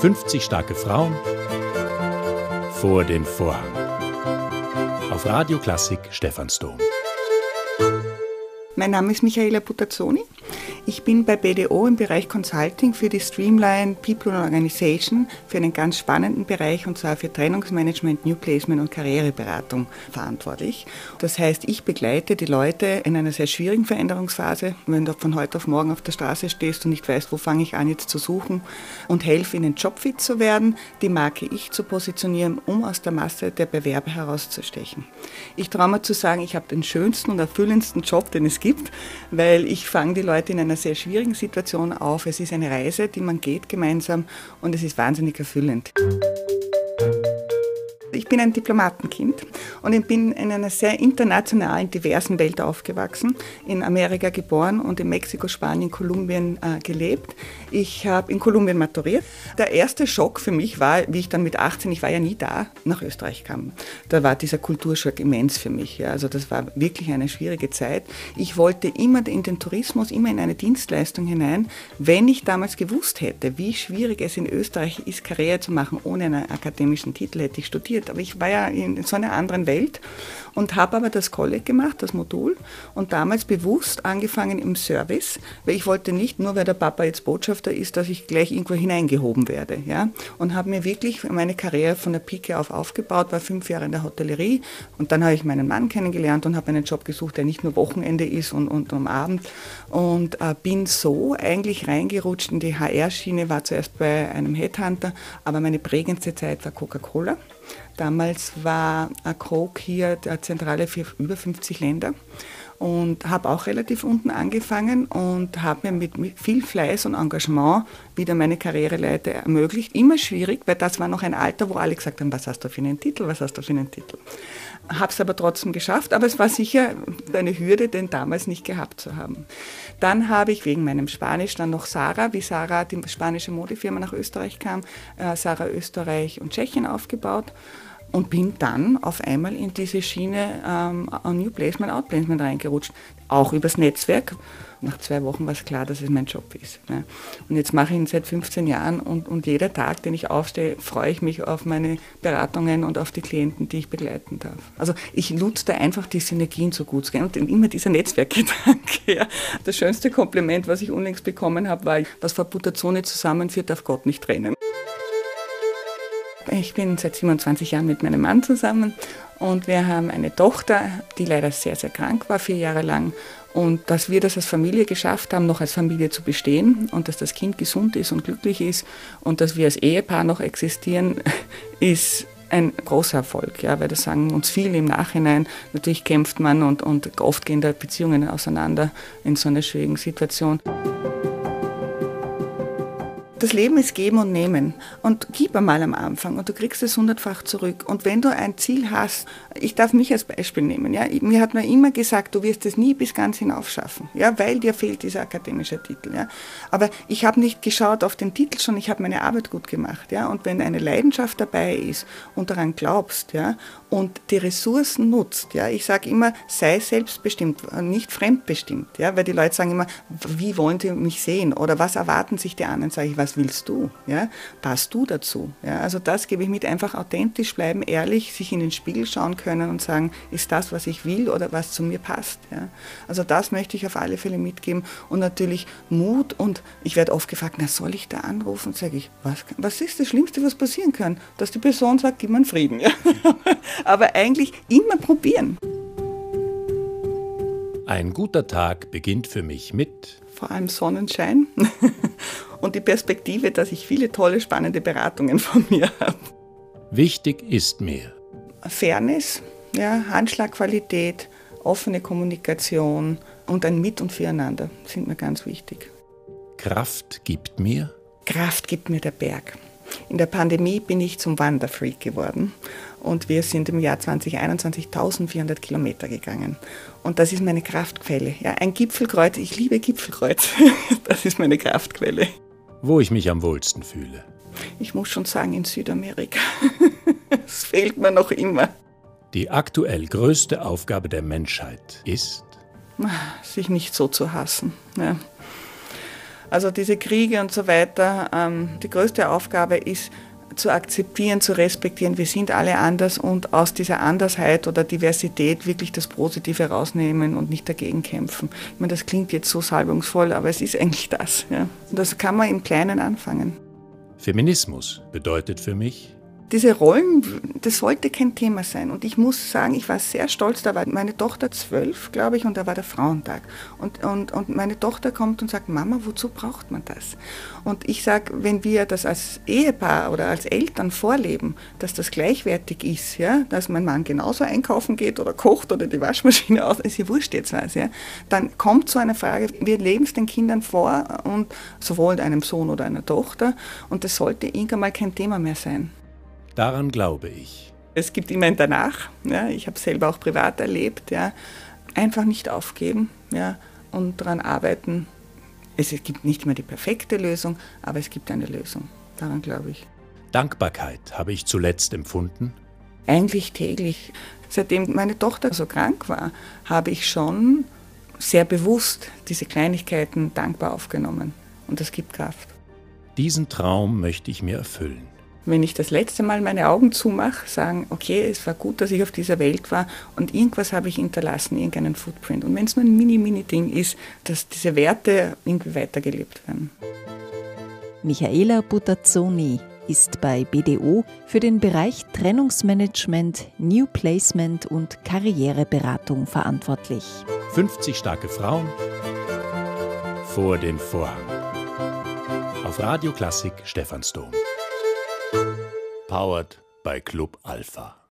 »50 starke Frauen vor den Vorhang«. Auf Radio Klassik Stephansdom. Mein Name ist Michaela Putazzoni. Ich bin bei BDO im Bereich Consulting für die Streamline People and Organization für einen ganz spannenden Bereich und zwar für Trennungsmanagement, New Placement und Karriereberatung verantwortlich. Das heißt, ich begleite die Leute in einer sehr schwierigen Veränderungsphase, wenn du von heute auf morgen auf der Straße stehst und nicht weißt, wo fange ich an jetzt zu suchen und helfe ihnen jobfit zu werden, die Marke ich zu positionieren, um aus der Masse der Bewerber herauszustechen. Ich traue mir zu sagen, ich habe den schönsten und erfüllendsten Job, den es gibt, weil ich fange die Leute in einer einer sehr schwierigen Situation auf. Es ist eine Reise, die man geht gemeinsam und es ist wahnsinnig erfüllend. Ich bin ein Diplomatenkind und ich bin in einer sehr internationalen, diversen Welt aufgewachsen, in Amerika geboren und in Mexiko, Spanien, Kolumbien äh, gelebt. Ich habe in Kolumbien maturiert. Der erste Schock für mich war, wie ich dann mit 18, ich war ja nie da, nach Österreich kam. Da war dieser Kulturschock immens für mich. Ja. Also das war wirklich eine schwierige Zeit. Ich wollte immer in den Tourismus, immer in eine Dienstleistung hinein. Wenn ich damals gewusst hätte, wie schwierig es in Österreich ist, Karriere zu machen ohne einen akademischen Titel, hätte ich studiert. Aber ich war ja in so einer anderen Welt und habe aber das Kolleg gemacht, das Modul, und damals bewusst angefangen im Service, weil ich wollte nicht nur, weil der Papa jetzt Botschafter ist, dass ich gleich irgendwo hineingehoben werde. Ja? Und habe mir wirklich meine Karriere von der Pike auf aufgebaut, war fünf Jahre in der Hotellerie und dann habe ich meinen Mann kennengelernt und habe einen Job gesucht, der nicht nur Wochenende ist und, und am Abend und äh, bin so eigentlich reingerutscht in die HR-Schiene, war zuerst bei einem Headhunter, aber meine prägendste Zeit war Coca-Cola. Damals war Coke hier der Zentrale für über 50 Länder und habe auch relativ unten angefangen und habe mir mit viel Fleiß und Engagement wieder meine Karriereleiter ermöglicht. Immer schwierig, weil das war noch ein Alter, wo alle gesagt haben, was hast du für einen Titel, was hast du für einen Titel. Habe es aber trotzdem geschafft, aber es war sicher eine Hürde, den damals nicht gehabt zu haben. Dann habe ich wegen meinem Spanisch dann noch Sarah, wie Sarah, die spanische Modefirma nach Österreich kam, äh, Sarah Österreich und Tschechien aufgebaut und bin dann auf einmal in diese Schiene ähm, New Placement, Outplacement reingerutscht, auch übers Netzwerk. Nach zwei Wochen war es klar, dass es mein Job ist. Ne? Und jetzt mache ich ihn seit 15 Jahren und, und jeder Tag, den ich aufstehe, freue ich mich auf meine Beratungen und auf die Klienten, die ich begleiten darf. Also ich nutze da einfach die Synergien so gut. Und immer dieser Netzwerkgedanke. Ja. Das schönste Kompliment, was ich unlängst bekommen habe, war, was Frau Butazzone zusammenführt, darf Gott nicht trennen. Ich bin seit 27 Jahren mit meinem Mann zusammen und wir haben eine Tochter, die leider sehr, sehr krank war, vier Jahre lang. Und dass wir das als Familie geschafft haben, noch als Familie zu bestehen und dass das Kind gesund ist und glücklich ist und dass wir als Ehepaar noch existieren, ist ein großer Erfolg, ja, weil das sagen uns viele im Nachhinein. Natürlich kämpft man und, und oft gehen da Beziehungen auseinander in so einer schwierigen Situation. Das Leben ist geben und nehmen. Und gib einmal am Anfang und du kriegst es hundertfach zurück. Und wenn du ein Ziel hast, ich darf mich als Beispiel nehmen, ja, mir hat man immer gesagt, du wirst es nie bis ganz hinauf schaffen, ja, weil dir fehlt dieser akademische Titel, ja. Aber ich habe nicht geschaut auf den Titel schon, ich habe meine Arbeit gut gemacht, ja. Und wenn eine Leidenschaft dabei ist und daran glaubst, ja, und die Ressourcen nutzt, ja, ich sage immer, sei selbstbestimmt, nicht fremdbestimmt, ja, weil die Leute sagen immer, wie wollen sie mich sehen oder was erwarten sich die anderen, sage ich, was willst du, ja, passt du dazu, ja. Also das gebe ich mit, einfach authentisch bleiben, ehrlich, sich in den Spiegel schauen können und sagen, ist das, was ich will oder was zu mir passt. Ja? Also das möchte ich auf alle Fälle mitgeben und natürlich Mut und ich werde oft gefragt, na soll ich da anrufen? Sage ich, was, was ist das Schlimmste, was passieren kann? Dass die Person sagt, gib mir einen Frieden. Ja? Aber eigentlich immer probieren. Ein guter Tag beginnt für mich mit vor allem Sonnenschein und die Perspektive, dass ich viele tolle, spannende Beratungen von mir habe. Wichtig ist mir, Fairness, ja, Handschlagqualität, offene Kommunikation und ein Mit- und Füreinander sind mir ganz wichtig. Kraft gibt mir? Kraft gibt mir der Berg. In der Pandemie bin ich zum Wanderfreak geworden und wir sind im Jahr 2021 1400 Kilometer gegangen. Und das ist meine Kraftquelle. Ja, ein Gipfelkreuz, ich liebe Gipfelkreuz. Das ist meine Kraftquelle. Wo ich mich am wohlsten fühle. Ich muss schon sagen, in Südamerika. Es fehlt mir noch immer. Die aktuell größte Aufgabe der Menschheit ist, sich nicht so zu hassen. Ja. Also diese Kriege und so weiter, ähm, die größte Aufgabe ist zu akzeptieren, zu respektieren, wir sind alle anders und aus dieser Andersheit oder Diversität wirklich das Positive rausnehmen und nicht dagegen kämpfen. Ich meine, das klingt jetzt so salbungsvoll, aber es ist eigentlich das. Ja. Und das kann man im Kleinen anfangen. Feminismus bedeutet für mich, diese Rollen, das sollte kein Thema sein. Und ich muss sagen, ich war sehr stolz, da war meine Tochter zwölf, glaube ich, und da war der Frauentag. Und, und, und meine Tochter kommt und sagt, Mama, wozu braucht man das? Und ich sage, wenn wir das als Ehepaar oder als Eltern vorleben, dass das gleichwertig ist, ja, dass mein Mann genauso einkaufen geht oder kocht oder die Waschmaschine aus, ist ja wurscht jetzt was, ja, dann kommt so eine Frage, wir leben es den Kindern vor und sowohl einem Sohn oder einer Tochter und das sollte irgendwann mal kein Thema mehr sein. Daran glaube ich. Es gibt immer ein Danach. Ja, ich habe es selber auch privat erlebt. Ja. Einfach nicht aufgeben ja, und daran arbeiten. Es gibt nicht mehr die perfekte Lösung, aber es gibt eine Lösung. Daran glaube ich. Dankbarkeit habe ich zuletzt empfunden? Eigentlich täglich. Seitdem meine Tochter so krank war, habe ich schon sehr bewusst diese Kleinigkeiten dankbar aufgenommen. Und das gibt Kraft. Diesen Traum möchte ich mir erfüllen wenn ich das letzte Mal meine Augen zumache, sagen, okay, es war gut, dass ich auf dieser Welt war und irgendwas habe ich hinterlassen, irgendeinen Footprint. Und wenn es nur ein Mini-Mini-Ding ist, dass diese Werte irgendwie weitergelebt werden. Michaela Butazzoni ist bei BDO für den Bereich Trennungsmanagement, New Placement und Karriereberatung verantwortlich. 50 starke Frauen vor den Vorhang. Auf Radio Klassik Stephansdom. Powered by Club Alpha.